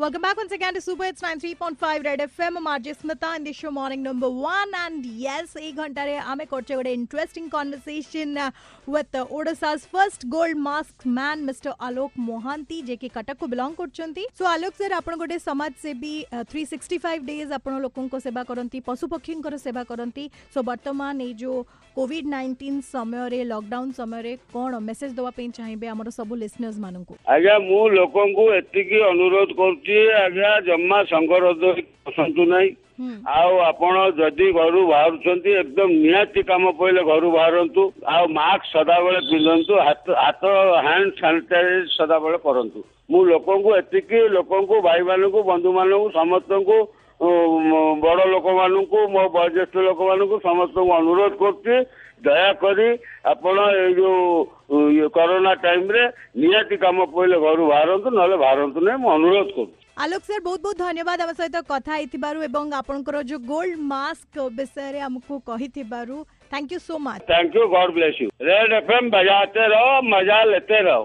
Welcome back once again to Super Hits 93.5 Red FM. I'm RJ Smita in the show Morning Number One. And yes, एक घंटा रे आमे कोर्चे वडे interesting conversation with the Odisha's first gold mask man, Mr. Alok Mohanty, जे के कटक को belong करचंती. So Alok sir आपण गोटे समाज से भी 365 days आपण लोकन को सेवा करंती, पशु पक्षीन को सेवा करंती. So वर्तमान ए jo COVID-19 समय रे लॉकडाउन समय रे कोन मेसेज दवा पे चाहिबे हमर सब लिसनर्स मानन को आजा मु लोकन को एतिकी अनुरोध करती କରୁଛି ଆଜ୍ଞା ଜମା ସଙ୍ଗରୋଧ ବସନ୍ତୁ ନାହିଁ। ଆଉ ଆପଣ ଯଦି ଘରୁ ବାହାରୁଛନ୍ତି ଏକଦମ ନିହାତି କାମ ପଇଲେ ଘରୁ ବାହାରନ୍ତୁ। ଆଉ ମାସ୍କ ସଦାବେଳେ ପିନ୍ଧନ୍ତୁ ହାତ ହାତ ହ୍ୟାଣ୍ଡ ସାନିଟାଇଜ ସଦାବେଳେ କରନ୍ତୁ। ମୁଁ ଲୋକଙ୍କୁ ଏତିକି ଲୋକଙ୍କୁ ଭାଇମାନଙ୍କୁ ବନ୍ଧୁମାନଙ୍କୁ ସମସ୍ତଙ୍କୁ ବଡ ଲୋକମାନଙ୍କୁ ମୋ ବୟୋଜ୍ୟେଷ୍ଠ ଲୋକମାନଙ୍କୁ ସମସ୍ତଙ୍କୁ ଅନୁରୋଧ କରୁଛି ଦୟାକରି ଆପଣ ଏଇ ଯୋଉ ଇଏ କରୋନା ଟାଇମରେ ନିହାତି କାମ ପଇଲେ ଘରୁ ବାହାରନ୍ତୁ ନହେଲେ ବାହାରନ୍ତୁ ନାହିଁ ମୁଁ ଅନୁରୋଧ କରୁଛି ଆଲୋକ ସାର୍ ବହୁତ ବହୁତ ଧନ୍ୟବାଦ ଆମ ସହିତ କଥା ହେଇଥିବାରୁ ଏବଂ ଆପଣଙ୍କର ଯୋଉ ଗୋଲ୍ଡ ମାସ୍କ ବିଷୟରେ ଆମକୁ କହିଥିବାରୁ thank you so much thank you God bless you Red F M बजाते रहो मजा लेते रहो